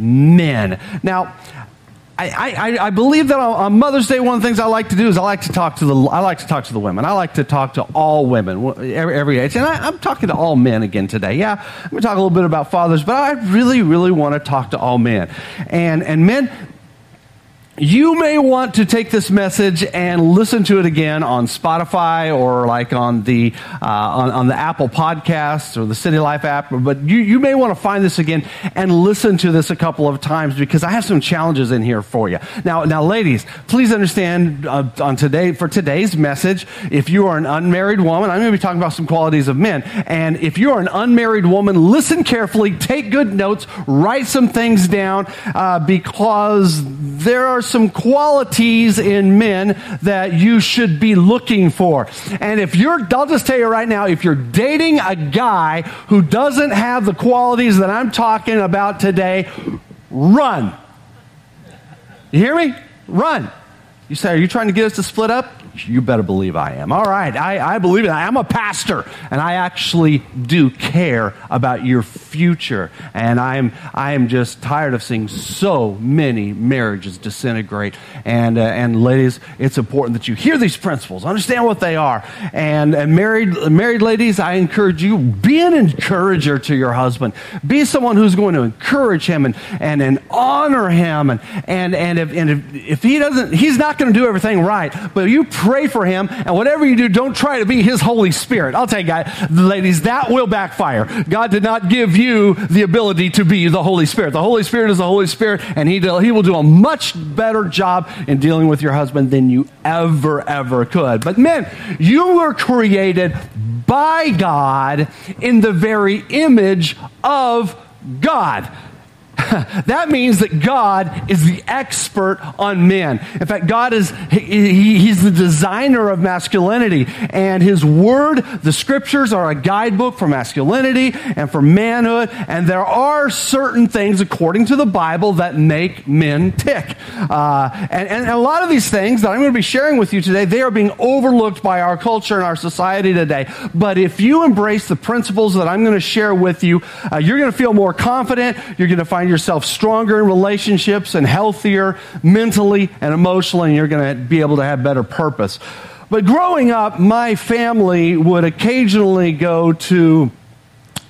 men. Now, I, I, I, believe that on Mother's Day, one of the things I like to do is I like to talk to the I like to talk to the women. I like to talk to all women every, every age, and I, am talking to all men again today. Yeah, I'm to talk a little bit about fathers, but I really, really want to talk to all men. And and men, you may want to take this message and listen to it again on Spotify or like on the uh, on, on, the Apple Podcasts or the City Life app. But you, you may want to find this again and listen to this a couple of times because I have some challenges in here for you. Now, now, ladies, please understand uh, on today for today's message. If you are an unmarried woman, I'm going to be talking about some qualities of men. And if you are an unmarried woman, listen carefully, take good notes, write some things down uh, because there are some qualities in men that you should be looking for. And if you're, I'll just tell you right now, if you're dating a guy who doesn't have the qualities that I'm talking about today, run. You hear me? Run. You say, Are you trying to get us to split up? You better believe I am. All right, I, I believe it. I'm a pastor, and I actually do care about your future. And I'm, I am just tired of seeing so many marriages disintegrate. And, uh, and ladies, it's important that you hear these principles, understand what they are. And, and married, married ladies, I encourage you, be an encourager to your husband. Be someone who's going to encourage him and, and, and honor him. And, and, and, if, and if, if he doesn't, he's not going to do everything right, but you pray for him, and whatever you do, don't try to be his Holy Spirit. I'll tell you, guys, ladies, that will backfire. God did not give you the ability to be the Holy Spirit. The Holy Spirit is the Holy Spirit, and he, he will do a much better job in dealing with your husband than you ever, ever could. But men, you were created by God in the very image of God. that means that God is the expert on men. In fact, God is, he, he's the designer of masculinity. And his word, the scriptures, are a guidebook for masculinity and for manhood. And there are certain things, according to the Bible, that make men tick. Uh, and, and a lot of these things that I'm going to be sharing with you today, they are being overlooked by our culture and our society today. But if you embrace the principles that I'm going to share with you, uh, you're going to feel more confident. You're going to find yourself stronger in relationships and healthier mentally and emotionally, and you're going to be able to have better purpose. But growing up, my family would occasionally go to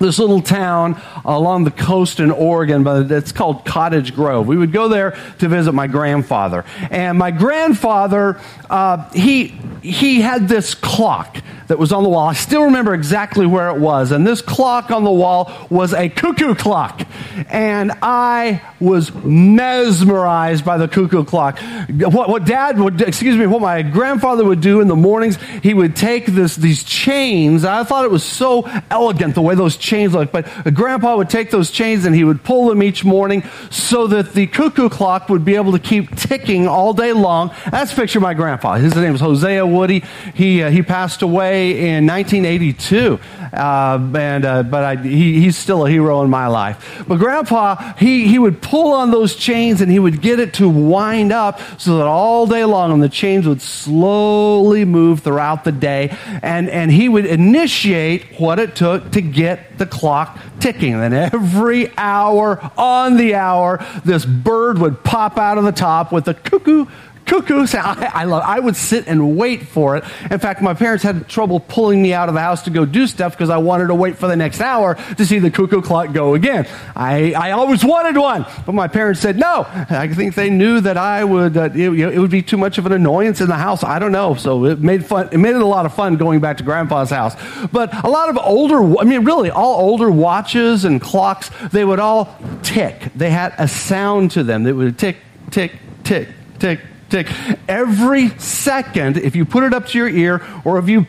this little town along the coast in Oregon, but it's called Cottage Grove. We would go there to visit my grandfather. And my grandfather, uh, he, he had this clock that was on the wall. I still remember exactly where it was. And this clock on the wall was a cuckoo clock. And I was mesmerized by the cuckoo clock. What, what dad would, excuse me, what my grandfather would do in the mornings, he would take this, these chains. I thought it was so elegant the way those chains looked. But grandpa would take those chains and he would pull them each morning so that the cuckoo clock would be able to keep ticking all day long. That's picture of my grandpa. His name was Hosea Woody. He, uh, he passed away in 1982, uh, and uh, but I, he, he's still a hero in my life. But Grandpa, he he would pull on those chains and he would get it to wind up so that all day long, and the chains would slowly move throughout the day, and and he would initiate what it took to get the clock ticking. And every hour on the hour, this bird would pop out of the top with a cuckoo cuckoo sound. I, I, love, I would sit and wait for it. In fact, my parents had trouble pulling me out of the house to go do stuff because I wanted to wait for the next hour to see the cuckoo clock go again. I, I always wanted one, but my parents said no. I think they knew that I would, uh, it, it, would be too much of an annoyance in the house. I don't know. So it made fun, it made it a lot of fun going back to grandpa's house. But a lot of older, I mean, really all older watches and clocks, they would all tick. They had a sound to them. They would tick, tick, tick, tick, tick. Every second, if you put it up to your ear or if you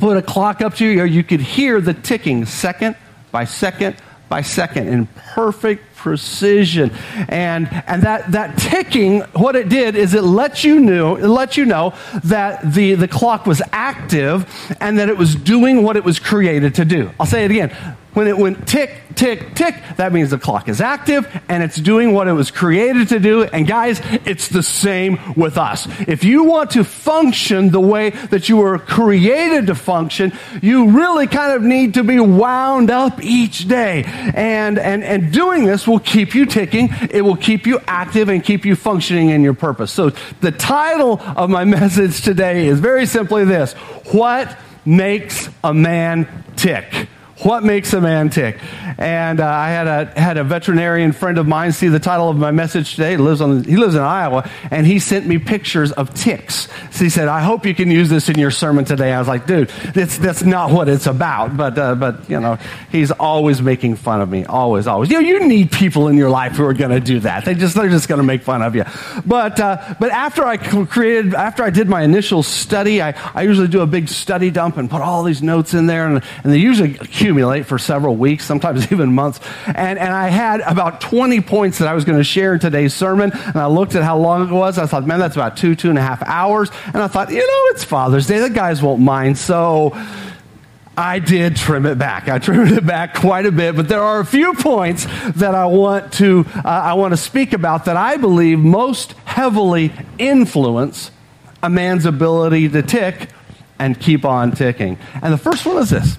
put a clock up to your ear, you could hear the ticking second by second by second in perfect precision. And, and that, that ticking, what it did is it let you know, it let you know that the, the clock was active and that it was doing what it was created to do. I'll say it again. When it went tick, tick, tick, that means the clock is active and it's doing what it was created to do. And guys, it's the same with us. If you want to function the way that you were created to function, you really kind of need to be wound up each day. And, and, and doing this will keep you ticking. It will keep you active and keep you functioning in your purpose. So the title of my message today is very simply this. What makes a man tick? What makes a man tick? And uh, I had a, had a veterinarian friend of mine see the title of my message today. He lives, on, he lives in Iowa, and he sent me pictures of ticks. So he said, I hope you can use this in your sermon today. I was like, dude, that's, that's not what it's about. But, uh, but, you know, he's always making fun of me. Always, always. You know, you need people in your life who are going to do that. They just, they're just going to make fun of you. But, uh, but after I created, after I did my initial study, I, I usually do a big study dump and put all these notes in there, and, and they usually accumulate for several weeks, sometimes even months. And, and I had about 20 points that I was going to share in today's sermon. And I looked at how long it was. I thought, man, that's about two, two and a half hours. And I thought, you know, it's Father's Day. The guys won't mind. So I did trim it back. I trimmed it back quite a bit, but there are a few points that I want to uh, I want to speak about that I believe most heavily influence a man's ability to tick and keep on ticking. And the first one is this.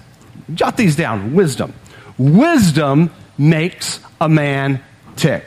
Jot these down wisdom. Wisdom makes a man tick.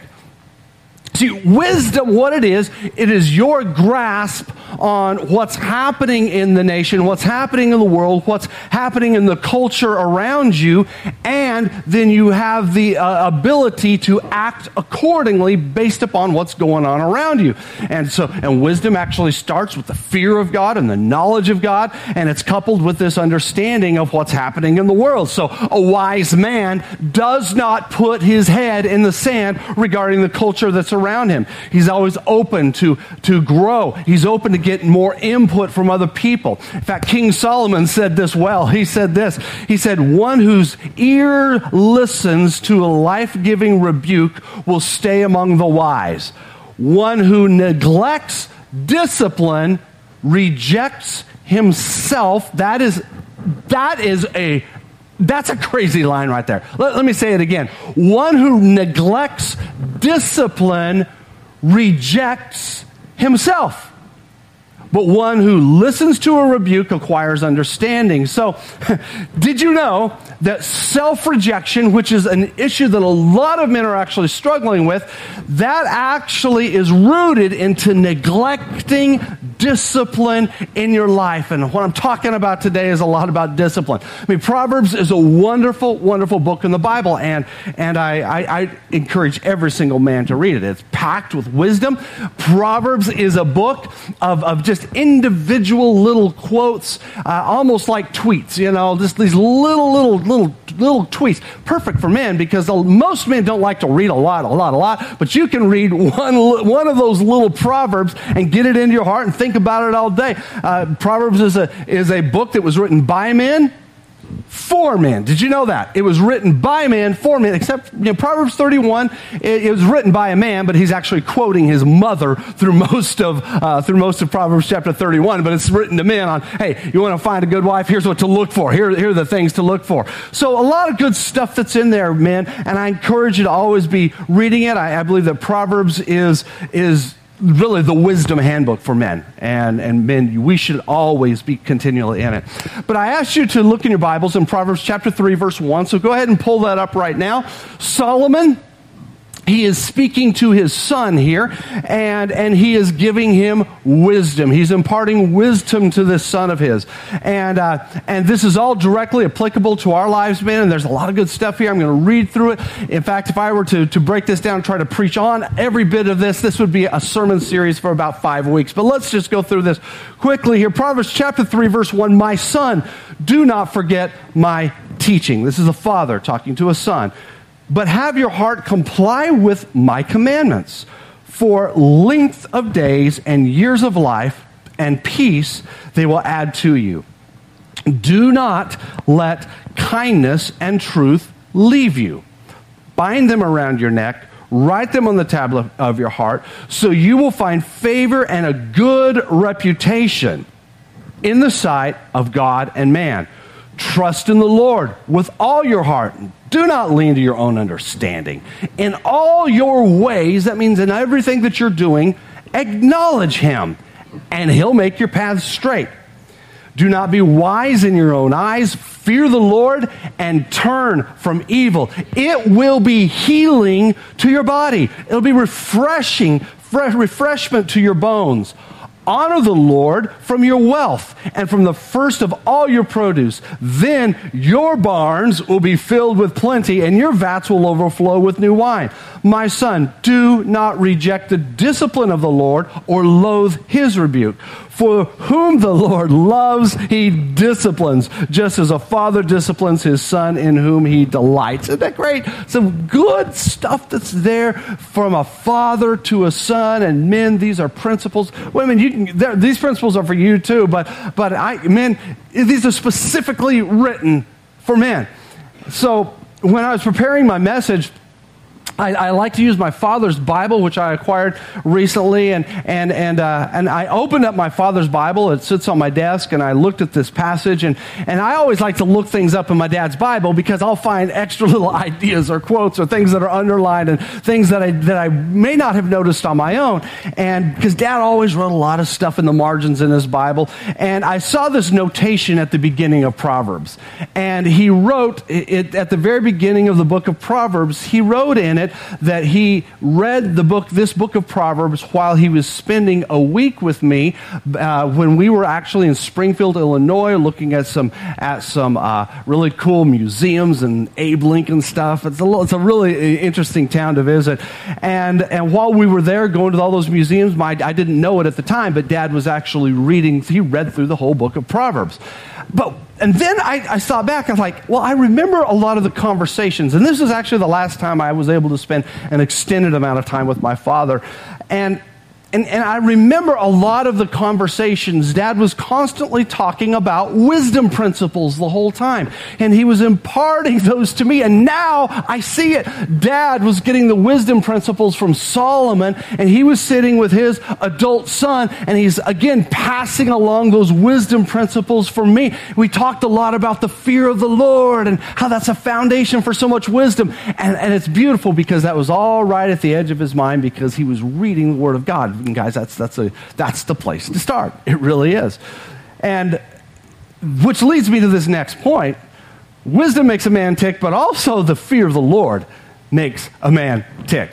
See, wisdom, what it is, it is your grasp on what's happening in the nation, what's happening in the world, what's happening in the culture around you, and then you have the uh, ability to act accordingly based upon what's going on around you. And so, and wisdom actually starts with the fear of God and the knowledge of God, and it's coupled with this understanding of what's happening in the world. So, a wise man does not put his head in the sand regarding the culture that's around him. He's always open to, to grow. He's open to get more input from other people. In fact, King Solomon said this well. He said this. He said, one whose ear listens to a life-giving rebuke will stay among the wise. One who neglects discipline rejects himself. That is, that is a that's a crazy line right there. Let, let, me say it again. One who neglects discipline rejects himself. But one who listens to a rebuke acquires understanding. So, did you know that self rejection, which is an issue that a lot of men are actually struggling with, that actually is rooted into neglecting discipline in your life. And what I'm talking about today is a lot about discipline. I mean, Proverbs is a wonderful, wonderful book in the Bible, and, and I, I, I encourage every single man to read it. It's packed with wisdom. Proverbs is a book of, of just individual little quotes, uh, almost like tweets, you know, just these little, little, little, little tweets. Perfect for men because most men don't like to read a lot, a lot, a lot, but you can read one, one of those little proverbs and get it into your heart and think think about it all day. Uh, Proverbs is a, is a book that was written by men for men. Did you know that? It was written by men for men, except you know, Proverbs 31, it, it, was written by a man, but he's actually quoting his mother through most of, uh, through most of Proverbs chapter 31, but it's written to men on, hey, you want to find a good wife? Here's what to look for. Here, here are the things to look for. So a lot of good stuff that's in there, men, and I encourage you to always be reading it. I, I believe that Proverbs is, is, really the wisdom handbook for men. And, and men, we should always be continually in it. But I asked you to look in your Bibles in Proverbs chapter 3, verse 1. So go ahead and pull that up right now. Solomon he is speaking to his son here and, and he is giving him wisdom. He's imparting wisdom to this son of his. And, uh, and this is all directly applicable to our lives man and there's a lot of good stuff here. I'm going to read through it. In fact if i were to, to break this down and try to preach on every bit of this this would be a sermon series for about five weeks. But let's just go through this quickly here. Proverbs chapter 3 verse 1 my son do not forget my teaching. This is a father talking to a son but have your heart comply with my commandments. For length of days and years of life and peace they will add to you. Do not let kindness and truth leave you. bind them around your neck, write them on the tablet of your heart, so you will find favor and a good reputation in the sight of God and man. Trust in the Lord with all your heart. Do not lean to your own understanding. In all your ways, that means in everything that you're doing, acknowledge Him, and He'll make your paths straight. Do not be wise in your own eyes. Fear the Lord and turn from evil. It will be healing to your body. It'll be refreshing, refreshment to your bones. Honor the Lord from your wealth and from the first of all your produce. Then your barns will be filled with plenty and your vats will overflow with new wine. My son, do not reject the discipline of the Lord or loathe his rebuke. For whom the Lord loves, he disciplines, just as a father disciplines his son in whom he delights. Isn't that great? Some good stuff that's there from a father to a son. And men, these are principles. Women, you can, these principles are for you too, but, but I, men, these are specifically written for men. So when I was preparing my message, I, I, like to use my father's Bible, which I acquired recently, and and and uh, and I opened up my father's Bible. It sits on my desk, and I looked at this passage, and and I always like to look things up in my dad's Bible because I'll find extra little ideas or quotes or things that are underlined and things that I that I may not have noticed on my own. And because dad always wrote a lot of stuff in the margins in his Bible, and I saw this notation at the beginning of Proverbs, and he wrote it at the very beginning of the book of Proverbs. He wrote in it that he read the book, this book of Proverbs, while he was spending a week with me uh, when we were actually in Springfield, Illinois, looking at some at some uh, really cool museums and Abe Lincoln stuff. It's a it's a really interesting town to visit, and and while we were there going to all those museums, my I didn't know it at the time, but Dad was actually reading. He read through the whole book of Proverbs, but and then I, I saw back, I was like, well, I remember a lot of the conversations. And this is actually the last time I was able to spend an extended amount of time with my father. And and, and I remember a lot of the conversations. Dad was constantly talking about wisdom principles the whole time. And he was imparting those to me. And now I see it. Dad was getting the wisdom principles from Solomon, and he was sitting with his adult son, and he's again passing along those wisdom principles for me. We talked a lot about the fear of the Lord and how that's a foundation for so much wisdom. And, and it's beautiful because that was all right at the edge of his mind because he was reading the Word of God and guys, that's, that's, a, that's the place to start. It really is. And which leads me to this next point. Wisdom makes a man tick, but also the fear of the Lord makes a man tick.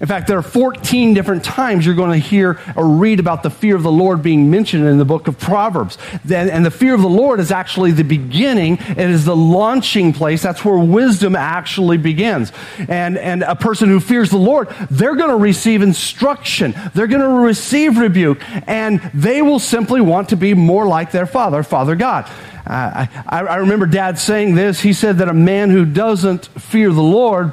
In fact, there are 14 different times you're going to hear or read about the fear of the Lord being mentioned in the book of Proverbs. And the fear of the Lord is actually the beginning. It is the launching place. That's where wisdom actually begins. And, and a person who fears the Lord, they're going to receive instruction. They're going to receive rebuke. And they will simply want to be more like their father, Father God. Uh, I, I remember dad saying this. He said that a man who doesn't fear the Lord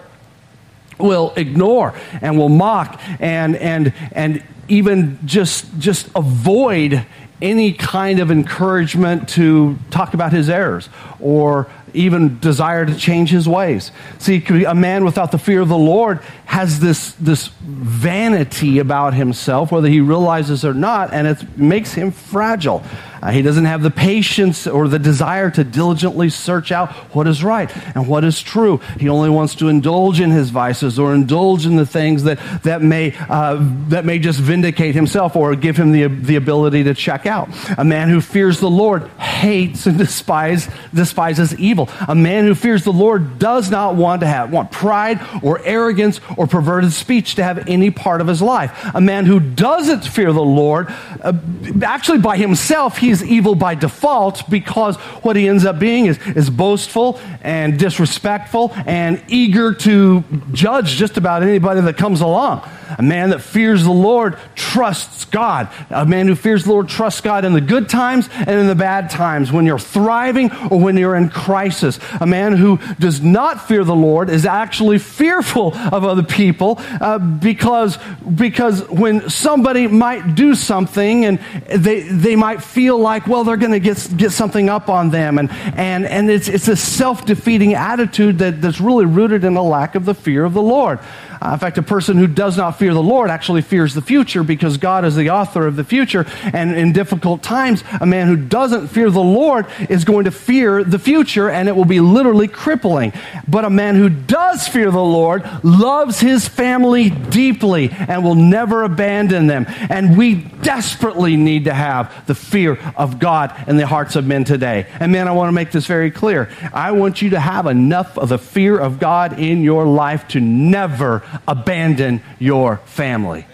will ignore and will mock and and and even just just avoid any kind of encouragement to talk about his errors or even desire to change his ways. See, a man without the fear of the Lord has this, this vanity about himself, whether he realizes or not, and it makes him fragile. Uh, he doesn't have the patience or the desire to diligently search out what is right and what is true. He only wants to indulge in his vices or indulge in the things that, that, may, uh, that may just vindicate himself or give him the, the ability to check out. A man who fears the Lord hates and despise, despises evil. A man who fears the Lord does not want to have want pride or arrogance or perverted speech to have any part of his life. A man who doesn't fear the Lord, uh, actually by himself, he's is evil by default because what he ends up being is, is boastful and disrespectful and eager to judge just about anybody that comes along. A man that fears the Lord trusts God. A man who fears the Lord trusts God in the good times and in the bad times, when you're thriving or when you're in crisis. A man who does not fear the Lord is actually fearful of other people uh, because, because when somebody might do something and they, they might feel like, well, they're going to get, get something up on them. And, and, and it's, it's a self defeating attitude that, that's really rooted in a lack of the fear of the Lord. Uh, in fact, a person who does not fear the Lord actually fears the future because God is the author of the future. And in difficult times, a man who doesn't fear the Lord is going to fear the future and it will be literally crippling. But a man who does fear the Lord loves his family deeply and will never abandon them. And we desperately need to have the fear of God in the hearts of men today. And man, I want to make this very clear. I want you to have enough of the fear of God in your life to never abandon your family.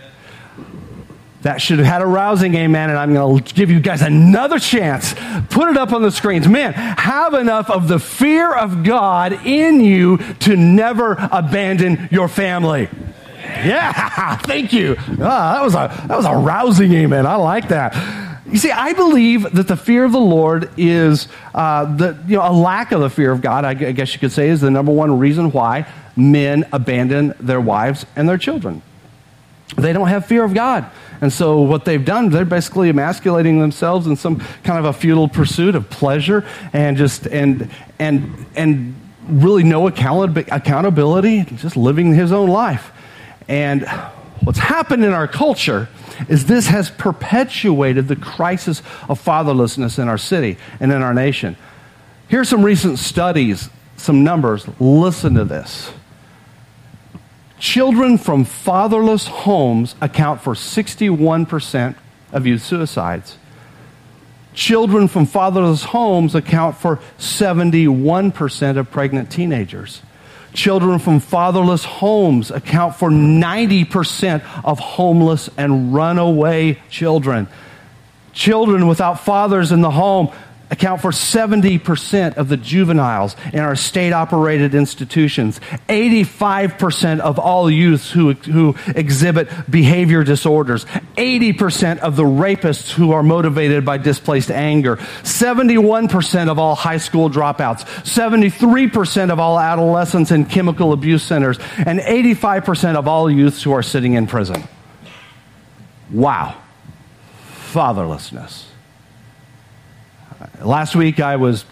That should have had a rousing amen, and I'm going to give you guys another chance. Put it up on the screens. Man, have enough of the fear of God in you to never abandon your family. Yeah, thank you. Oh, that, was a, that was a rousing amen. I like that. You see, I believe that the fear of the Lord is uh, the you know a lack of the fear of God. I guess you could say is the number one reason why men abandon their wives and their children. They don't have fear of God. And so what they've done, they're basically emasculating themselves in some kind of a futile pursuit of pleasure and just and and and really no accountability, just living his own life. And what's happened in our culture is this has perpetuated the crisis of fatherlessness in our city and in our nation. Here's some recent studies, some numbers. Listen to this. Children from fatherless homes account for 61% of youth suicides. Children from fatherless homes account for 71% of pregnant teenagers. Children from fatherless homes account for 90% of homeless and runaway children. Children without fathers in the home account for 70% of the juveniles in our state operated institutions, 85% of all youths who, who exhibit behavior disorders, 80% of the rapists who are motivated by displaced anger, 71% of all high school dropouts, 73% of all adolescents in chemical abuse centers, and 85% of all youths who are sitting in prison. Wow. Fatherlessness. Last week I was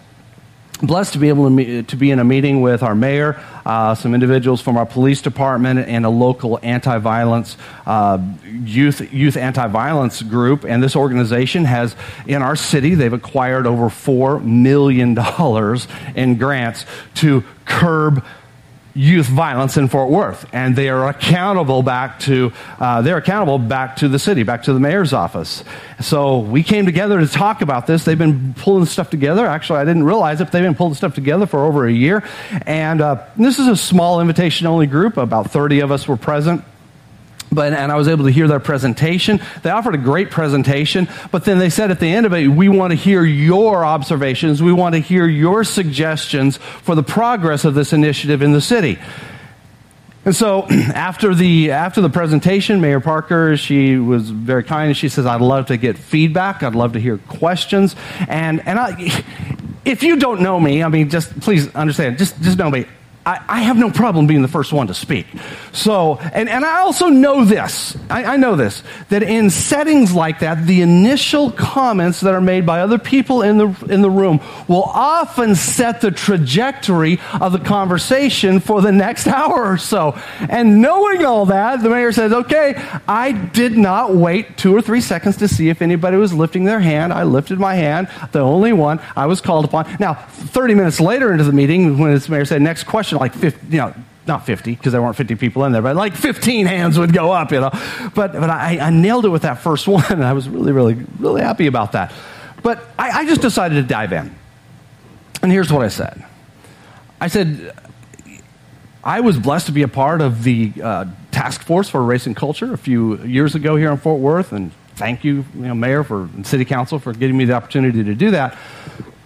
blessed to be able to, meet, to be in a meeting with our mayor, uh, some individuals from our police department, and a local anti-violence uh, youth youth anti-violence group. And this organization has, in our city, they've acquired over four million dollars in grants to curb youth violence in Fort Worth, and they are accountable back to uh, they're accountable back to the city, back to the mayor's office. So we came together to talk about this. They've been pulling stuff together. Actually, I didn't realize. But they've been pulling stuff together for over a year, and uh, this is a small invitation-only group. About thirty of us were present. But, and I was able to hear their presentation. They offered a great presentation, but then they said at the end of it, we want to hear your observations. We want to hear your suggestions for the progress of this initiative in the city. And so after the, after the presentation, Mayor Parker, she was very kind. She says, I'd love to get feedback. I'd love to hear questions. And, and I, if you don't know me, I mean, just please understand, just, just know me. I, I, have no problem being the first one to speak. So, and, and I also know this, I, I, know this, that in settings like that, the initial comments that are made by other people in the, in the room will often set the trajectory of the conversation for the next hour or so. And knowing all that, the mayor says, okay, I did not wait two or three seconds to see if anybody was lifting their hand. I lifted my hand, the only one I was called upon. Now, 30 minutes later into the meeting, when the mayor said, next question, like 50, you know, not 50 because there weren't 50 people in there, but like 15 hands would go up, you know. But, but I, I nailed it with that first one, and I was really, really, really happy about that. But I, I just decided to dive in. And here's what I said I said, I was blessed to be a part of the uh, task force for race and culture a few years ago here in Fort Worth, and thank you, you know, Mayor for and City Council for giving me the opportunity to do that.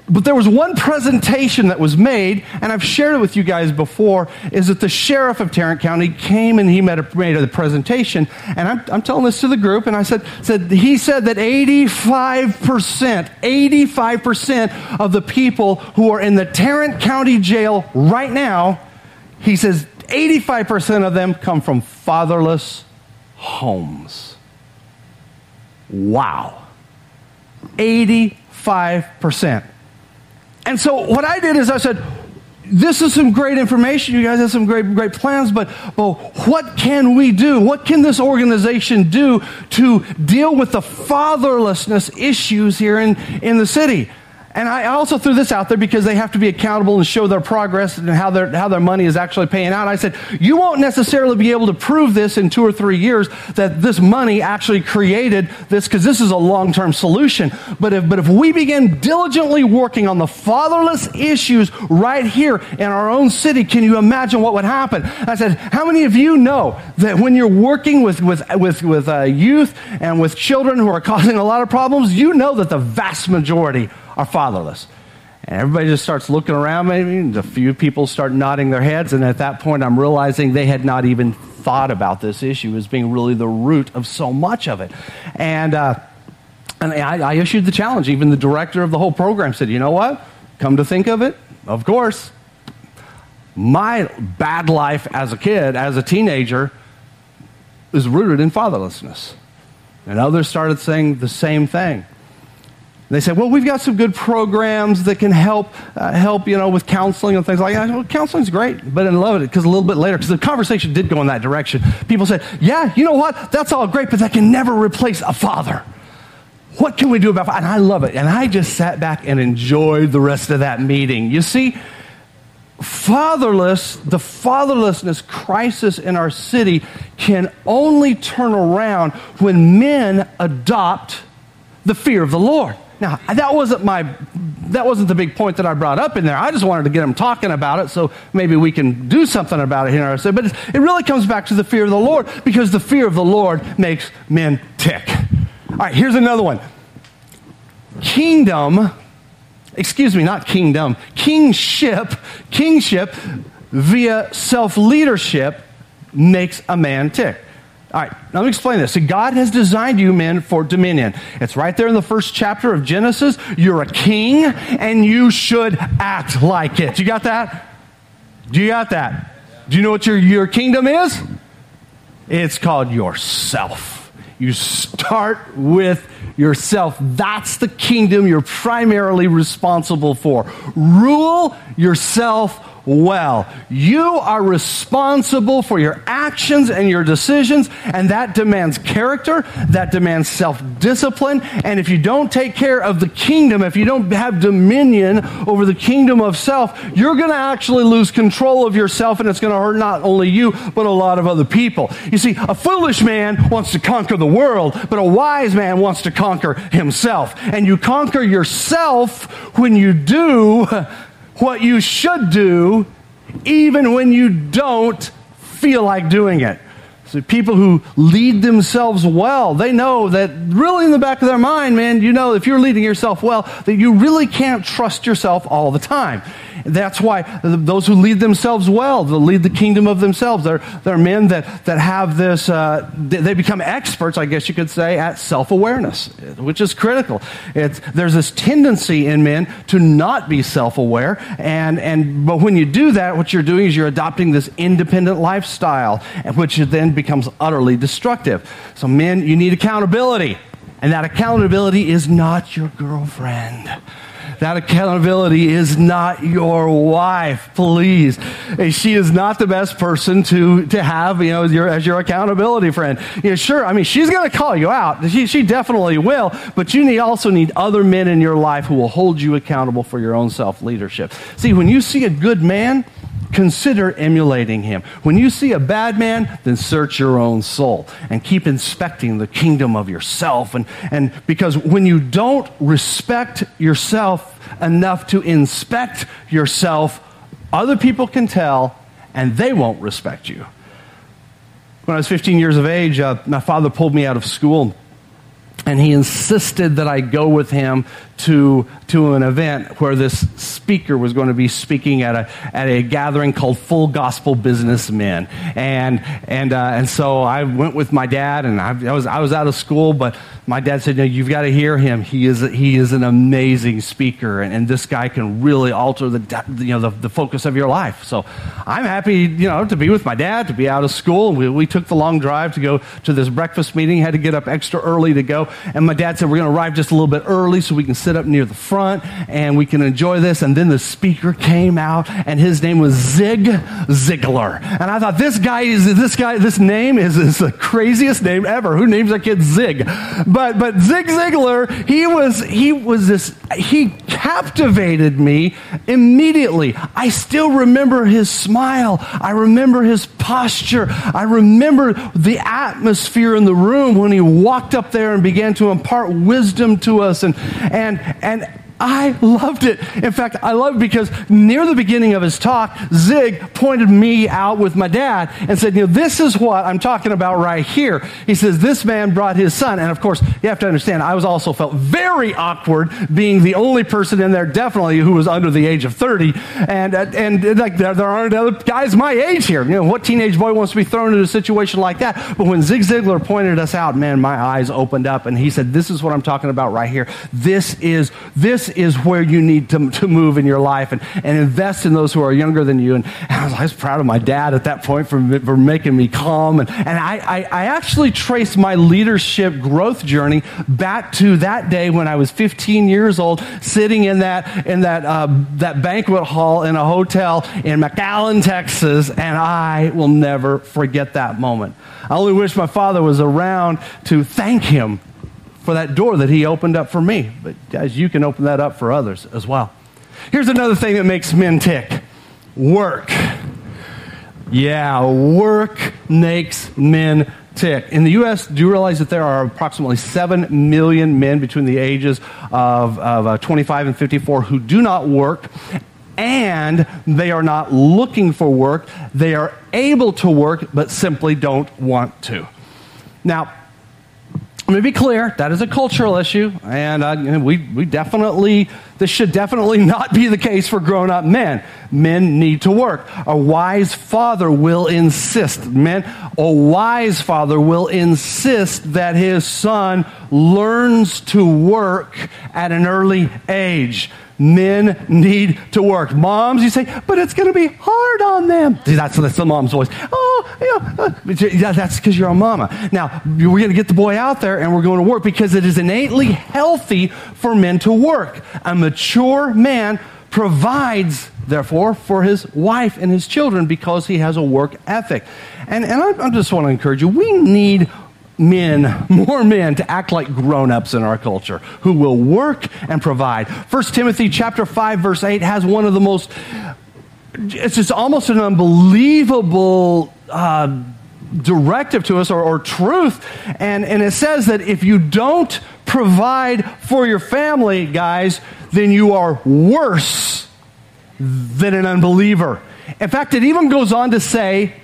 But there was one presentation that was made, and I've shared it with you guys before, is that the sheriff of Tarrant County came and he made a, made a presentation, and I'm, I'm telling this to the group, and I said, said, he said that 85%, 85% of the people who are in the Tarrant County jail right now, he says 85% of them come from fatherless homes. Wow. 85 5%. And so what I did is I said, this is some great information. You guys have some great, great plans, but, but what can we do? What can this organization do to deal with the fatherlessness issues here in, in the city? And I also threw this out there because they have to be accountable and show their progress and how their, how their money is actually paying out. I said, you won't necessarily be able to prove this in two or three years that this money actually created this because this is a long-term solution. But if, but if we begin diligently working on the fatherless issues right here in our own city, can you imagine what would happen? I said, how many of you know that when you're working with, with, with, with uh, youth and with children who are causing a lot of problems, you know that the vast majority are fatherless. And everybody just starts looking around, maybe. A few people start nodding their heads. And at that point, I'm realizing they had not even thought about this issue as being really the root of so much of it. And, uh, and I, I issued the challenge. Even the director of the whole program said, you know what? Come to think of it, of course, my bad life as a kid, as a teenager, is rooted in fatherlessness. And others started saying the same thing. They said, well, we've got some good programs that can help, uh, help, you know, with counseling and things like that. Well, counseling's great, but I love it because a little bit later, because the conversation did go in that direction. People said, yeah, you know what? That's all great, but that can never replace a father. What can we do about? And I love it. And I just sat back and enjoyed the rest of that meeting. You see, fatherless, the fatherlessness crisis in our city can only turn around when men adopt the fear of the Lord. Now, that wasn't my that wasn't the big point that I brought up in there. I just wanted to get them talking about it so maybe we can do something about it here. But it really comes back to the fear of the Lord because the fear of the Lord makes men tick. All right, here's another one. Kingdom, excuse me, not kingdom, kingship, kingship via self leadership makes a man tick. All right, let me explain this. So God has designed you men for dominion. It's right there in the first chapter of Genesis. You're a king and you should act like it. You got that? Do you got that? Do you know what your, your kingdom is? It's called yourself. You start with yourself. That's the kingdom you're primarily responsible for. Rule yourself well. You are responsible for your actions and your decisions, and that demands character, that demands self discipline. And if you don't take care of the kingdom, if you don't have dominion over the kingdom of self, you're going to actually lose control of yourself, and it's going to hurt not only you, but a lot of other people. You see, a foolish man wants to conquer the world, but a wise man wants to conquer himself. And you conquer yourself when you do what you should do even when you don't feel like doing it. So people who lead themselves well, they know that really in the back of their mind, man, you know if you're leading yourself well, that you really can't trust yourself all the time. That's why those who lead themselves well, they lead the kingdom of themselves. They're, they're men that, that have this, uh, they become experts, I guess you could say, at self awareness, which is critical. It's, there's this tendency in men to not be self aware. And, and, but when you do that, what you're doing is you're adopting this independent lifestyle, which then becomes utterly destructive. So, men, you need accountability. And that accountability is not your girlfriend. That accountability is not your wife, please. She is not the best person to, to have, you know, as your, as your accountability friend. You know, sure, I mean, she's going to call you out. She, she definitely will, but you need, also need other men in your life who will hold you accountable for your own self leadership. See, when you see a good man, consider emulating him. When you see a bad man, then search your own soul and keep inspecting the kingdom of yourself. And, and because when you don't respect yourself enough to inspect yourself, other people can tell and they won't respect you. When I was 15 years of age, uh, my father pulled me out of school and he insisted that I go with him to, to an event where this speaker was going to be speaking at a, at a gathering called Full Gospel Businessmen. And, and, uh, and so I went with my dad, and I, I, was, I was out of school, but my dad said, No, you've got to hear him. He is, he is an amazing speaker, and, and this guy can really alter the, you know, the, the focus of your life. So I'm happy you know, to be with my dad, to be out of school. We, we took the long drive to go to this breakfast meeting, had to get up extra early to go. And my dad said, We're going to arrive just a little bit early so we can sit up near the front and we can enjoy this. And then the speaker came out and his name was Zig Ziglar. And I thought, this guy is, this guy, this name is, is the craziest name ever. Who names a kid Zig? But, but Zig Ziglar, he was, he was this, he captivated me immediately. I still remember his smile. I remember his posture. I remember the atmosphere in the room when he walked up there and began to impart wisdom to us and, and, and I loved it. In fact, I loved it because near the beginning of his talk, Zig pointed me out with my dad and said, You know, this is what I'm talking about right here. He says, This man brought his son. And of course, you have to understand, I was also felt very awkward being the only person in there, definitely, who was under the age of 30. And, uh, and like, there, there aren't other guys my age here. You know, what teenage boy wants to be thrown into a situation like that? But when Zig Ziglar pointed us out, man, my eyes opened up and he said, This is what I'm talking about right here. This is, this is where you need to, to move in your life and, and invest in those who are younger than you. And, and I, was, I, was, proud of my dad at that point for, for making me calm. And, and I, I, I actually traced my leadership growth journey back to that day when I was 15 years old, sitting in that, in that, uh, that banquet hall in a hotel in McAllen, Texas. And I will never forget that moment. I only wish my father was around to thank him for that door that he opened up for me. But guys, you can open that up for others as well. Here's another thing that makes men tick work. Yeah, work makes men tick. In the U.S., do you realize that there are approximately 7 million men between the ages of, of uh, 25 and 54 who do not work? And they are not looking for work. They are able to work, but simply don't want to. Now, let me be clear, that is a cultural issue, and uh, we, we definitely, this should definitely not be the case for grown up men. Men need to work. A wise father will insist, men, a wise father will insist that his son learns to work at an early age. Men need to work. Moms, you say, but it's going to be hard on them. That's, that's the mom's voice. Oh, yeah, uh, that's because you're a mama. Now, we're going to get the boy out there and we're going to work because it is innately healthy for men to work. Mature man provides, therefore, for his wife and his children because he has a work ethic. And, and I, I just want to encourage you, we need men, more men to act like grown-ups in our culture who will work and provide. 1 Timothy chapter 5 verse 8 has one of the most it's just almost an unbelievable uh, directive to us or, or truth. And, and it says that if you don't provide for your family, guys, then you are worse than an unbeliever. In fact, it even goes on to say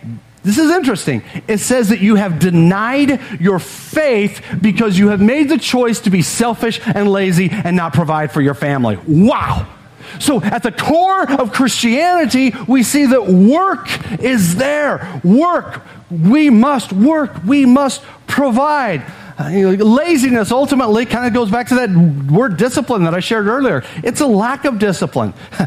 this is interesting. It says that you have denied your faith because you have made the choice to be selfish and lazy and not provide for your family. Wow. So at the core of Christianity, we see that work is there. Work. We must work. We must provide. Uh, laziness ultimately kind of goes back to that word discipline that I shared earlier. It's a lack of discipline.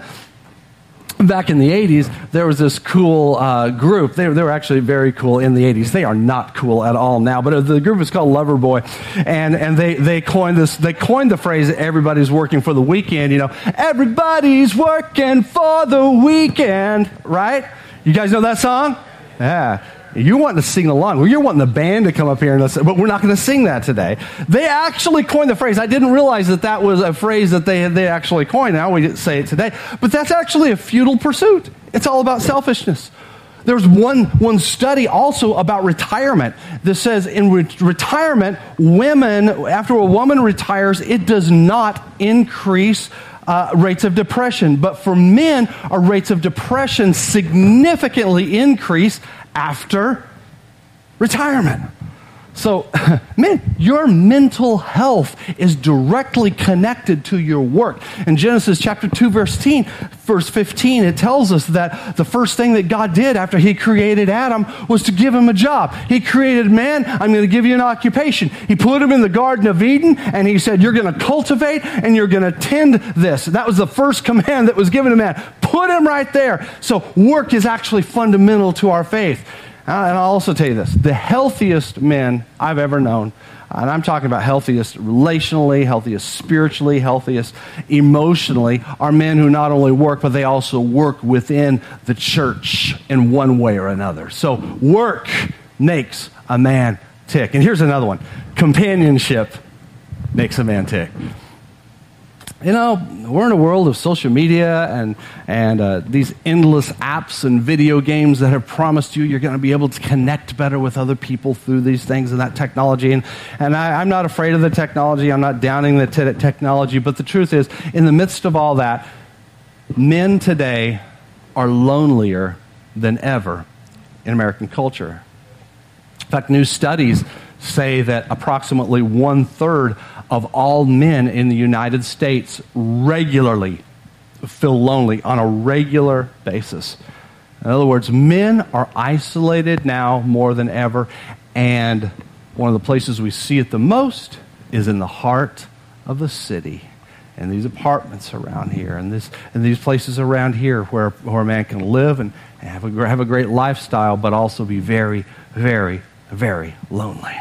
back in the 80s, there was this cool uh, group. They, they, were actually very cool in the 80s. They are not cool at all now, but the group is called Loverboy. And, and they, they coined this, they coined the phrase, everybody's working for the weekend, you know, everybody's working for the weekend, right? You guys know that song? Yeah. You're wanting to sing along. Well, you're wanting the band to come up here and listen, but we're not going to sing that today. They actually coined the phrase. I didn't realize that that was a phrase that they, they actually coined. Now we say it today. But that's actually a futile pursuit. It's all about selfishness. There's one, one study also about retirement that says in re- retirement, women, after a woman retires, it does not increase uh, rates of depression. But for men, our rates of depression significantly increase after retirement. So, man, your mental health is directly connected to your work. In Genesis chapter 2, verse 10, verse 15, it tells us that the first thing that God did after he created Adam was to give him a job. He created man, I'm going to give you an occupation. He put him in the Garden of Eden and he said, You're going to cultivate and you're going to tend this. That was the first command that was given to man. Put him right there. So, work is actually fundamental to our faith. Uh, and I'll also tell you this the healthiest men I've ever known, and I'm talking about healthiest relationally, healthiest spiritually, healthiest emotionally, are men who not only work, but they also work within the church in one way or another. So work makes a man tick. And here's another one companionship makes a man tick you know, we're in a world of social media and, and uh, these endless apps and video games that have promised you you're going to be able to connect better with other people through these things and that technology. And, and I, am not afraid of the technology. I'm not downing the technology. But the truth is, in the midst of all that, men today are lonelier than ever in American culture. In fact, new studies say that approximately one third of all men in the United States regularly feel lonely on a regular basis. In other words, men are isolated now more than ever, and one of the places we see it the most is in the heart of the city. And these apartments around here, and, this, and these places around here where, where a man can live and have a, have a great lifestyle, but also be very, very, very lonely.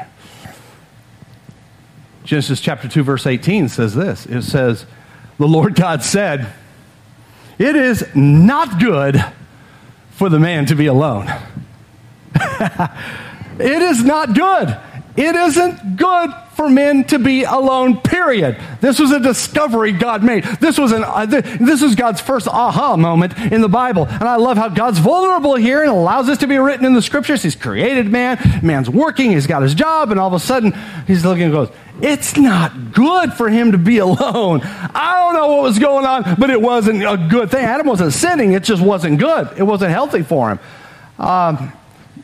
Genesis chapter 2, verse 18 says this it says, The Lord God said, It is not good for the man to be alone. it is not good. It isn't good for men to be alone, period. This was a discovery God made. This was, an, uh, this was God's first aha moment in the Bible. And I love how God's vulnerable here and allows this to be written in the scriptures. He's created man, man's working, he's got his job, and all of a sudden he's looking and goes, It's not good for him to be alone. I don't know what was going on, but it wasn't a good thing. Adam wasn't sinning, it just wasn't good. It wasn't healthy for him. Um,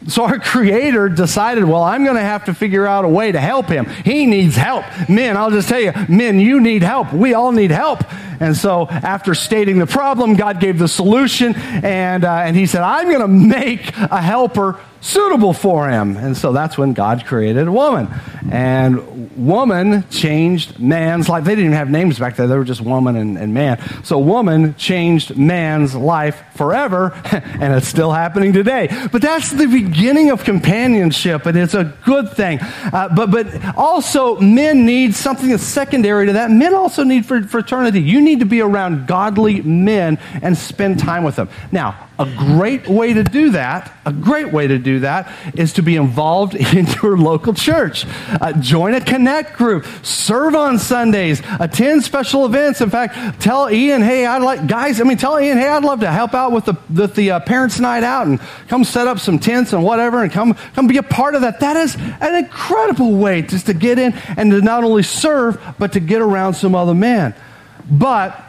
so our creator decided, well, I'm going to have to figure out a way to help him. He needs help. Men, I'll just tell you, men, you need help. We all need help. And so after stating the problem, God gave the solution and, uh, and he said, I'm going to make a helper suitable for him. And so that's when God created a woman. And woman changed man's life. They didn't even have names back there, they were just woman and, and man. So woman changed man's life forever, and it's still happening today. But that's the beginning of companionship, and it's a good thing. Uh, but, but also, men need something that's secondary to that. Men also need fraternity. You need to be around godly men and spend time with them. Now, a great way to do that, a great way to do that, is to be involved in your local church. Uh, join a connect group, serve on Sundays, attend special events. In fact, tell Ian, hey, I'd like, guys, I mean, tell Ian, hey, I'd love to help out with the, with the uh, parents' night out and come set up some tents and whatever and come, come be a part of that. That is an incredible way just to get in and to not only serve, but to get around some other men. But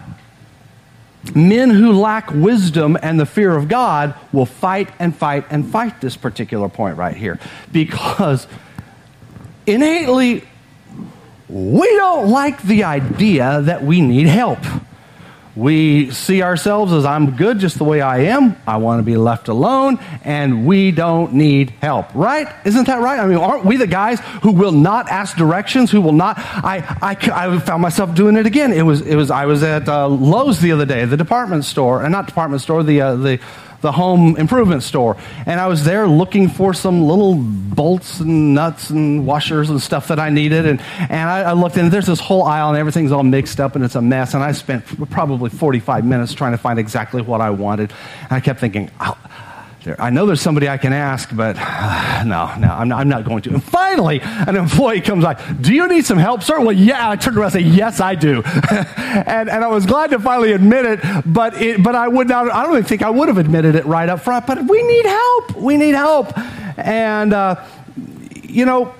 men who lack wisdom and the fear of God will fight and fight and fight this particular point right here. Because innately, we don't like the idea that we need help. We see ourselves as I'm good just the way I am. I want to be left alone, and we don't need help, right? Isn't that right? I mean, aren't we the guys who will not ask directions? Who will not? I, I, I found myself doing it again. It was, it was. I was at uh, Lowe's the other day, the department store, and not department store, the uh, the the home improvement store. And I was there looking for some little bolts and nuts and washers and stuff that I needed. And, and I, I looked and there's this whole aisle and everything's all mixed up and it's a mess. And I spent probably 45 minutes trying to find exactly what I wanted. And I kept thinking, there, I know there's somebody I can ask, but uh, no, no, I'm not, I'm not, going to. And finally, an employee comes like, Do you need some help, sir? Well, yeah. I turned around and said, Yes, I do. and, and I was glad to finally admit it, but, it, but I would not, I don't even think I would have admitted it right up front, but we need help. We need help. And, uh, you know,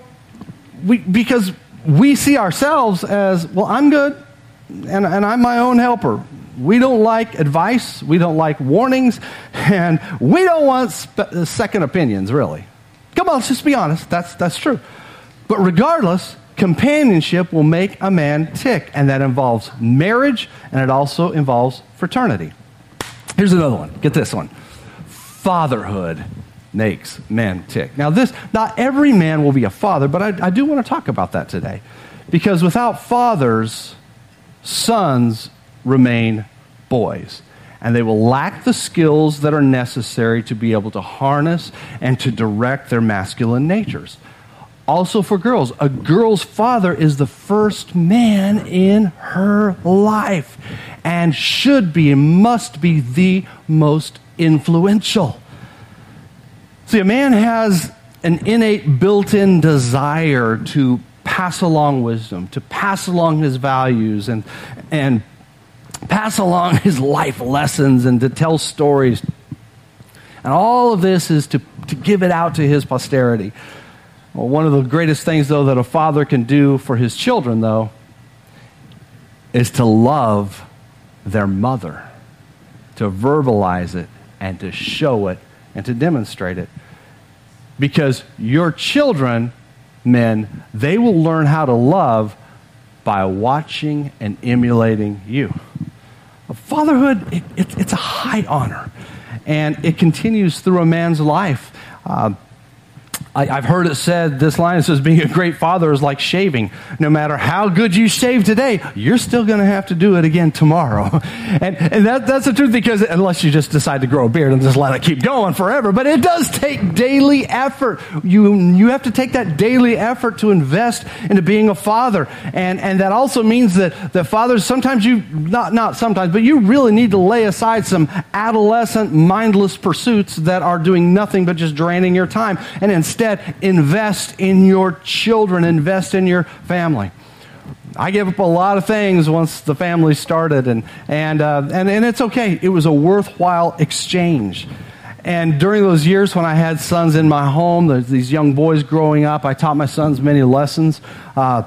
we, because we see ourselves as, well, I'm good and, and I'm my own helper. We don't like advice, we don't like warnings, and we don't want spe- second opinions, really. Come on, let's just be honest. That's, that's true. But regardless, companionship will make a man tick, and that involves marriage and it also involves fraternity. Here's another one. Get this one fatherhood makes men tick. Now, this, not every man will be a father, but I, I do want to talk about that today. Because without fathers, sons remain boys. And they will lack the skills that are necessary to be able to harness and to direct their masculine natures. also for girls. A girl's father is the first man in her life and should be and must be the most influential. See, a man has an innate built in desire to pass along wisdom, to pass along his values, and, and pass along his life lessons, and to tell stories. And all of this is to, to give it out to his posterity. Well, one of the greatest things, though, that a father can do for his children, though, is to love their mother, to verbalize it, and to show it, and to demonstrate it. Because your children, men, they will learn how to love by watching and emulating you. Fatherhood, it, it, it's a high honor, and it continues through a man's life. Uh, I, have heard it said, this line says, being a great father is like shaving. No matter how good you shave today, you're still going to have to do it again tomorrow. and and that, that's the truth because unless you just decide to grow a beard and just let it keep going forever, but it does take daily effort. You, you have to take that daily effort to invest into being a father. And, and that also means that, that fathers, sometimes you, not, not sometimes, but you really need to lay aside some adolescent mindless pursuits that are doing nothing but just draining your time. And instead, Instead, invest in your children, invest in your family. I gave up a lot of things once the family started, and, and, uh, and, and it's okay. It was a worthwhile exchange. And during those years when I had sons in my home, these young boys growing up, I taught my sons many lessons. Uh,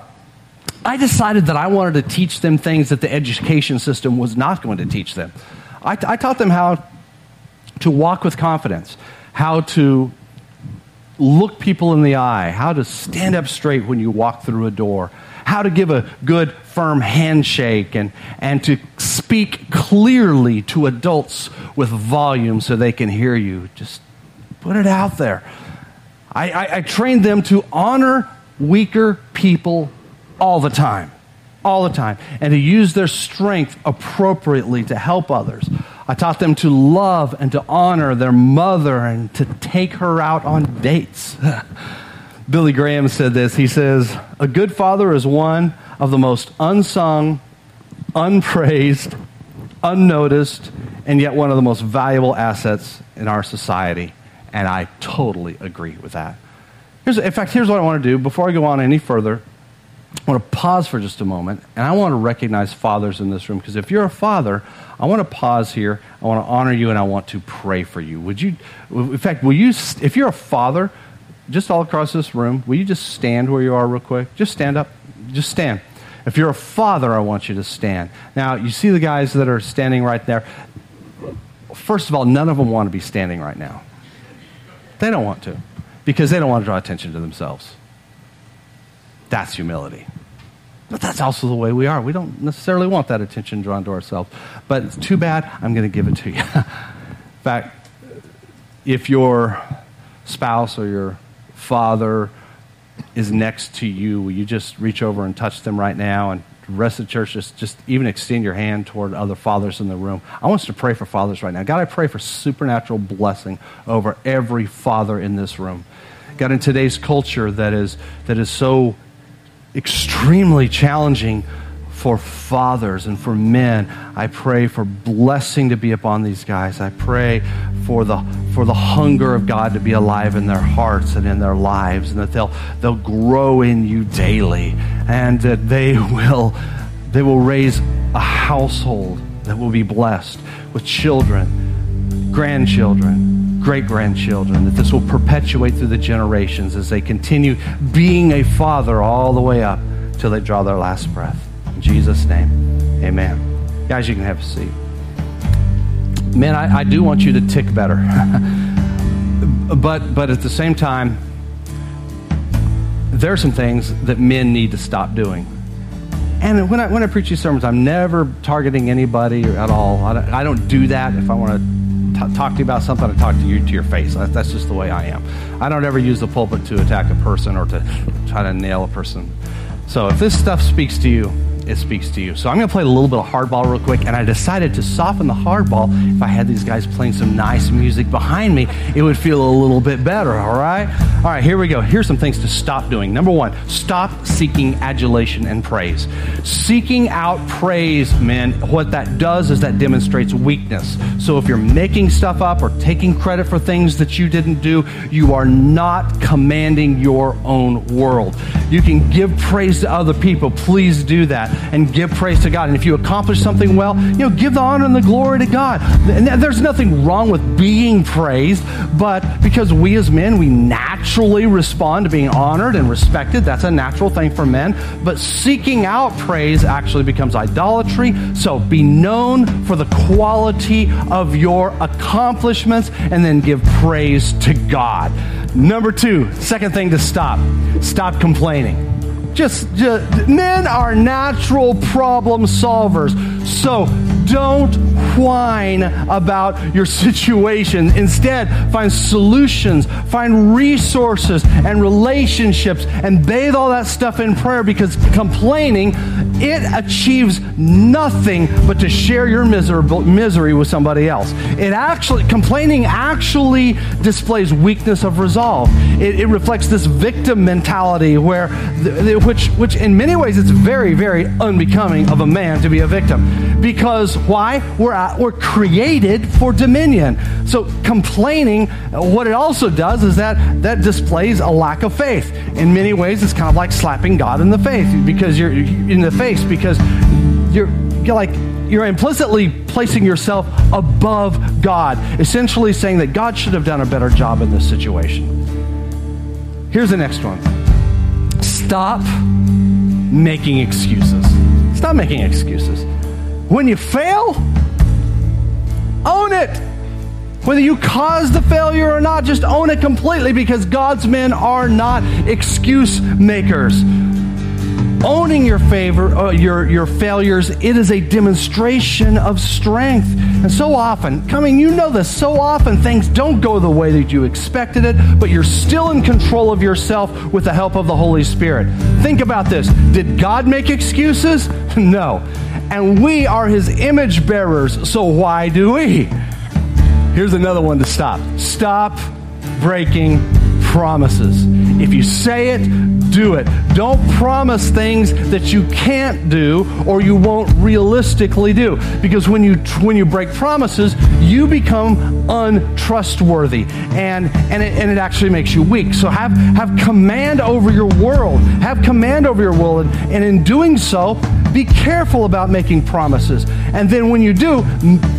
I decided that I wanted to teach them things that the education system was not going to teach them. I, I taught them how to walk with confidence, how to look people in the eye, how to stand up straight when you walk through a door, how to give a good, firm handshake, and, and to speak clearly to adults with volume so they can hear you. Just put it out there. I, I, I trained them to honor weaker people all the time all the time and to use their strength appropriately to help others. I taught them to love and to honor their mother and to take her out on dates. Billy Graham said this. He says, A good father is one of the most unsung, unpraised, unnoticed, and yet one of the most valuable assets in our society. And I totally agree with that. Here's, in fact, here's what I want to do before I go on any further. I want to pause for just a moment, and I want to recognize fathers in this room because if you're a father, I want to pause here. I want to honor you, and I want to pray for you. Would you, in fact, will you, if you're a father, just all across this room, will you just stand where you are real quick? Just stand up. Just stand. If you're a father, I want you to stand. Now, you see the guys that are standing right there. First of all, none of them want to be standing right now. They don't want to because they don't want to draw attention to themselves. That's humility. But that's also the way we are. We don't necessarily want that attention drawn to ourselves. But it's too bad, I'm going to give it to you. In fact, if your spouse or your father is next to you, will you just reach over and touch them right now? And the rest of the church, just, just even extend your hand toward other fathers in the room. I want us to pray for fathers right now. God, I pray for supernatural blessing over every father in this room. God, in today's culture that is, that is so extremely challenging for fathers and for men. I pray for blessing to be upon these guys. I pray for the for the hunger of God to be alive in their hearts and in their lives and that they'll they'll grow in you daily and that they will they will raise a household that will be blessed with children, grandchildren, great grandchildren, that this will perpetuate through the generations as they continue being a father all the way up till they draw their last breath. In Jesus' name, amen. Guys, you can have a seat. Man, I, I do want you to tick better. but, but at the same time, there are some things that men need to stop doing. And when I, when I preach these sermons, I'm never targeting anybody at all. I don't, I don't do that if I want to talk to you about something, I talk to you to your face. That, that's just the way I am. I don't ever use the pulpit to attack a person or to try to nail a person. So if this stuff speaks to you, it speaks to you. So I'm going to play a little bit of hardball real quick, and I decided to soften the hardball. If I had these guys playing some nice music behind me, it would feel a little bit better, all right? All right, here we go. Here's some things to stop doing. Number one, stop seeking adulation and praise. Seeking out praise, men, what that does is that demonstrates weakness. So if you're making stuff up or taking credit for things that you didn't do, you are not commanding your own world. You can give praise to other people. Please do that and give praise to God. And if you accomplish something well, you know, give the honor and the glory to God. And there's nothing wrong with being praised, but because we as men, we naturally respond to being honored and respected. That's a natural thing for men. But seeking out praise actually becomes idolatry. So be known for the quality of your accomplishments and then give praise to God. Number two, second thing to stop stop complaining. Just, just, men are natural problem solvers. So don't whine about your situation. Instead, find solutions, find resources and relationships, and bathe all that stuff in prayer because complaining, it achieves nothing but to share your miserable misery with somebody else. It actually, complaining actually displays weakness of resolve. It, it reflects this victim mentality where, which, which in many ways, it's very, very unbecoming of a man to be a victim. Because why? We're, at, we're created for dominion. So complaining, what it also does is that that displays a lack of faith. In many ways, it's kind of like slapping God in the face because you're in the face because you're, you're like you're implicitly placing yourself above God, essentially saying that God should have done a better job in this situation. Here's the next one. Stop making excuses. Stop making excuses. When you fail, own it. Whether you caused the failure or not, just own it completely because God's men are not excuse makers owning your favor, uh, your your failures, it is a demonstration of strength. And so often, coming, you know this. So often, things don't go the way that you expected it, but you're still in control of yourself with the help of the Holy Spirit. Think about this: Did God make excuses? No, and we are His image bearers. So why do we? Here's another one to stop. Stop breaking promises. If you say it, do it. Don't promise things that you can't do or you won't realistically do. Because when you when you break promises, you become untrustworthy, and and it, and it actually makes you weak. So have have command over your world. Have command over your world, and, and in doing so, be careful about making promises. And then when you do,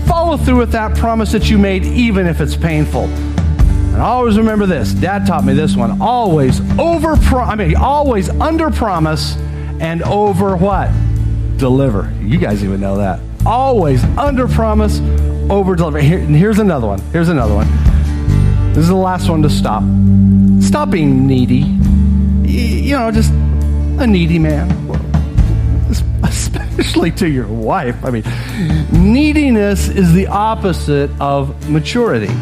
follow through with that promise that you made, even if it's painful. And always remember this. Dad taught me this one. Always over I mean always under promise and over what? Deliver. You guys even know that. Always under promise, over deliver. Here, here's another one. Here's another one. This is the last one to stop. Stop being needy. You know, just a needy man. Especially to your wife. I mean, neediness is the opposite of maturity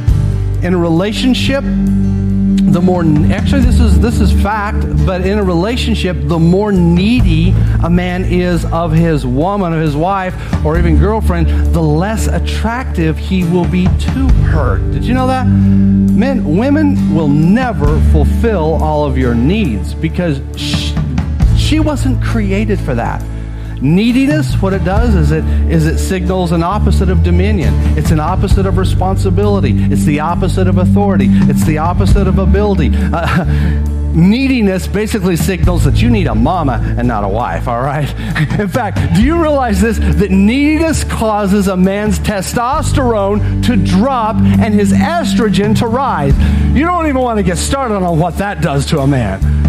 in a relationship, the more actually this is this is fact, but in a relationship, the more needy a man is of his woman, of his wife, or even girlfriend, the less attractive he will be to her. Did you know that? Men, women will never fulfill all of your needs because she, she wasn't created for that. Neediness, what it does is it is it signals an opposite of dominion. It's an opposite of responsibility. It's the opposite of authority. It's the opposite of ability. Uh, neediness basically signals that you need a mama and not a wife, all right? In fact, do you realize this? That neediness causes a man's testosterone to drop and his estrogen to rise. You don't even want to get started on what that does to a man.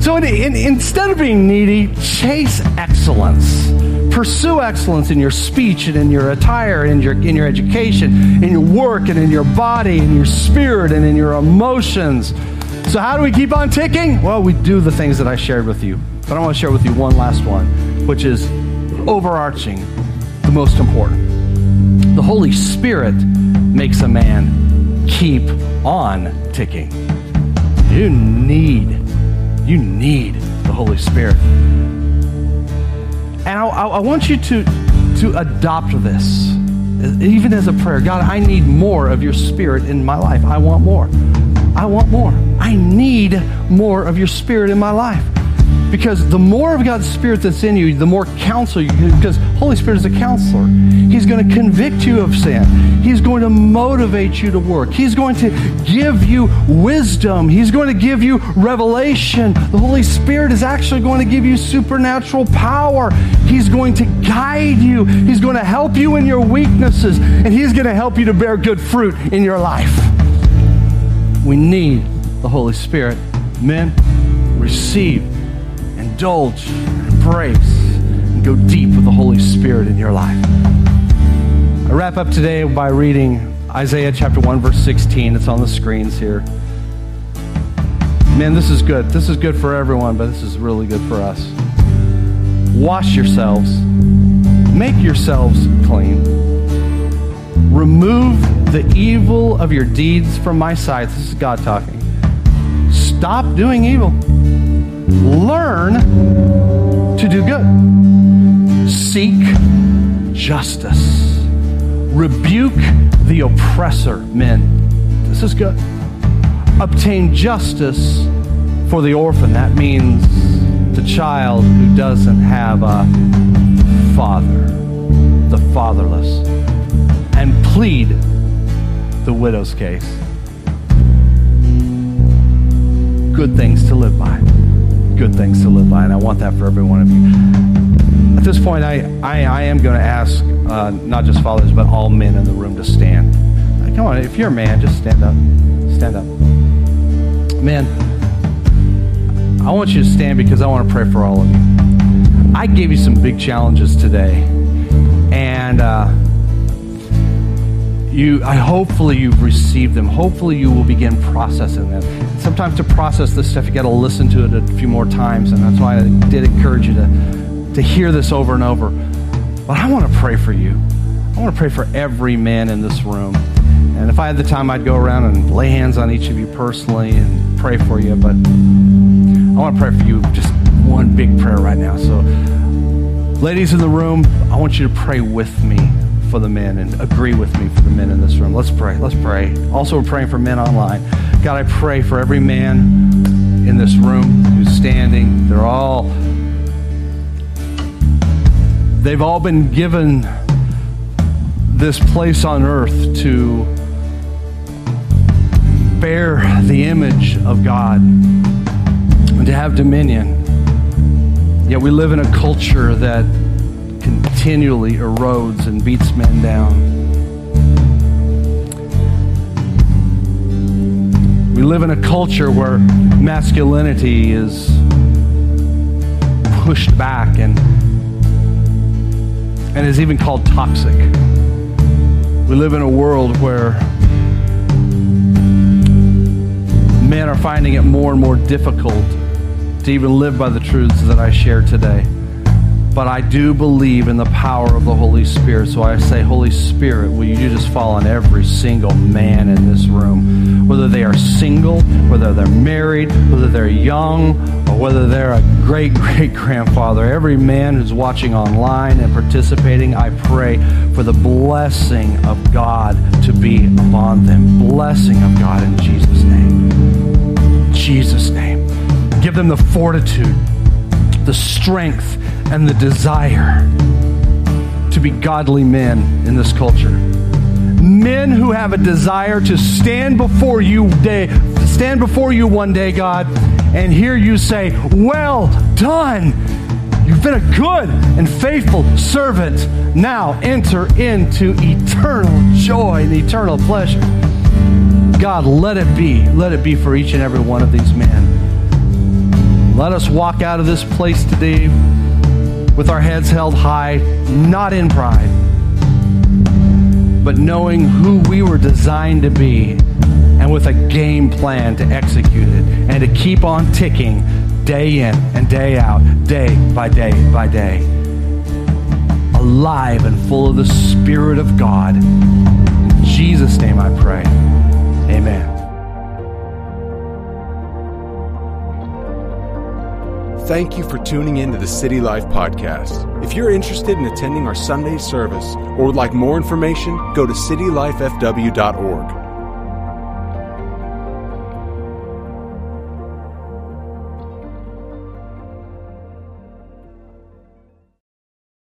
So in, in, instead of being needy, chase excellence. Pursue excellence in your speech and in your attire, in your, in your education, in your work and in your body, in your spirit and in your emotions. So, how do we keep on ticking? Well, we do the things that I shared with you. But I want to share with you one last one, which is overarching, the most important. The Holy Spirit makes a man keep on ticking. You need you need the Holy Spirit. And I, I, want you to, to adopt this, even as a prayer. God, I need more of your spirit in my life. I want more. I want more. I need more of your spirit in my life. Because the more of God's Spirit that's in you, the more counsel you can, because Holy Spirit is a counselor. He's going to convict you of sin. He's going to motivate you to work. He's going to give you wisdom. He's going to give you revelation. The Holy Spirit is actually going to give you supernatural power. He's going to guide you. He's going to help you in your weaknesses, and He's going to help you to bear good fruit in your life. We need the Holy Spirit. Men, receive indulge, embrace, and go deep with the Holy Spirit in your life. I wrap up today by reading Isaiah chapter 1, verse 16. It's on the screens here. Man, this is good. This is good for everyone, but this is really good for us. Wash yourselves, make yourselves clean. Remove the evil of your deeds from my sight. This is God talking. Stop doing evil learn to do good, seek justice, rebuke the oppressor, men. This is good. Obtain justice for the orphan. That means the child who doesn't have a father, the fatherless, and plead the widow's case. Good things to live by good things to live by, and I want that for every one of you. At this point, I, I, I am going to ask uh, not just fathers, but all men in the room to stand. Come on, if you're a man, just stand up. Stand up. Man, I want you to stand because I want to pray for all of you. I gave you some big challenges today, and uh, you, I hopefully you've received them. Hopefully you will begin processing them sometimes to process this stuff, you got to listen to it a few more times. And that's why I did encourage you to, to hear this over and over. But I want to pray for you. I want to pray for every man in this room. And if I had the time, I'd go around and lay hands on each of you personally and pray for you. But I want to pray for you just one big prayer right now. So, ladies in the room, I want you to pray with me for the men and agree with me for the men in this room. Let's pray. Let's pray. Also, we're praying for men online. God, I pray for every man in this room who's standing. They're all, they've all been given this place on earth to bear the image of God and to have dominion. Yet we live in a culture that continually erodes and beats men down. We live in a culture where masculinity is pushed back and, and is even called toxic. We live in a world where men are finding it more and more difficult to even live by the truths that I share today. But I do believe in the power of the Holy Spirit. So I say, Holy Spirit, will you just fall on every single man in this room? Whether they are single, whether they're married, whether they're young, or whether they're a great great grandfather. Every man who's watching online and participating, I pray for the blessing of God to be upon them. Blessing of God in Jesus' name. Jesus' name. Give them the fortitude, the strength, and the desire to be godly men in this culture. Men who have a desire to stand before you day, stand before you one day, God, and hear you say, "Well done. You've been a good and faithful servant. Now enter into eternal joy and eternal pleasure." God, let it be. Let it be for each and every one of these men. Let us walk out of this place today with our heads held high, not in pride, but knowing who we were designed to be and with a game plan to execute it and to keep on ticking day in and day out, day by day by day. Alive and full of the Spirit of God. In Jesus' name I pray. Amen. Thank you for tuning in to the City Life Podcast. If you're interested in attending our Sunday service or would like more information, go to citylifefw.org.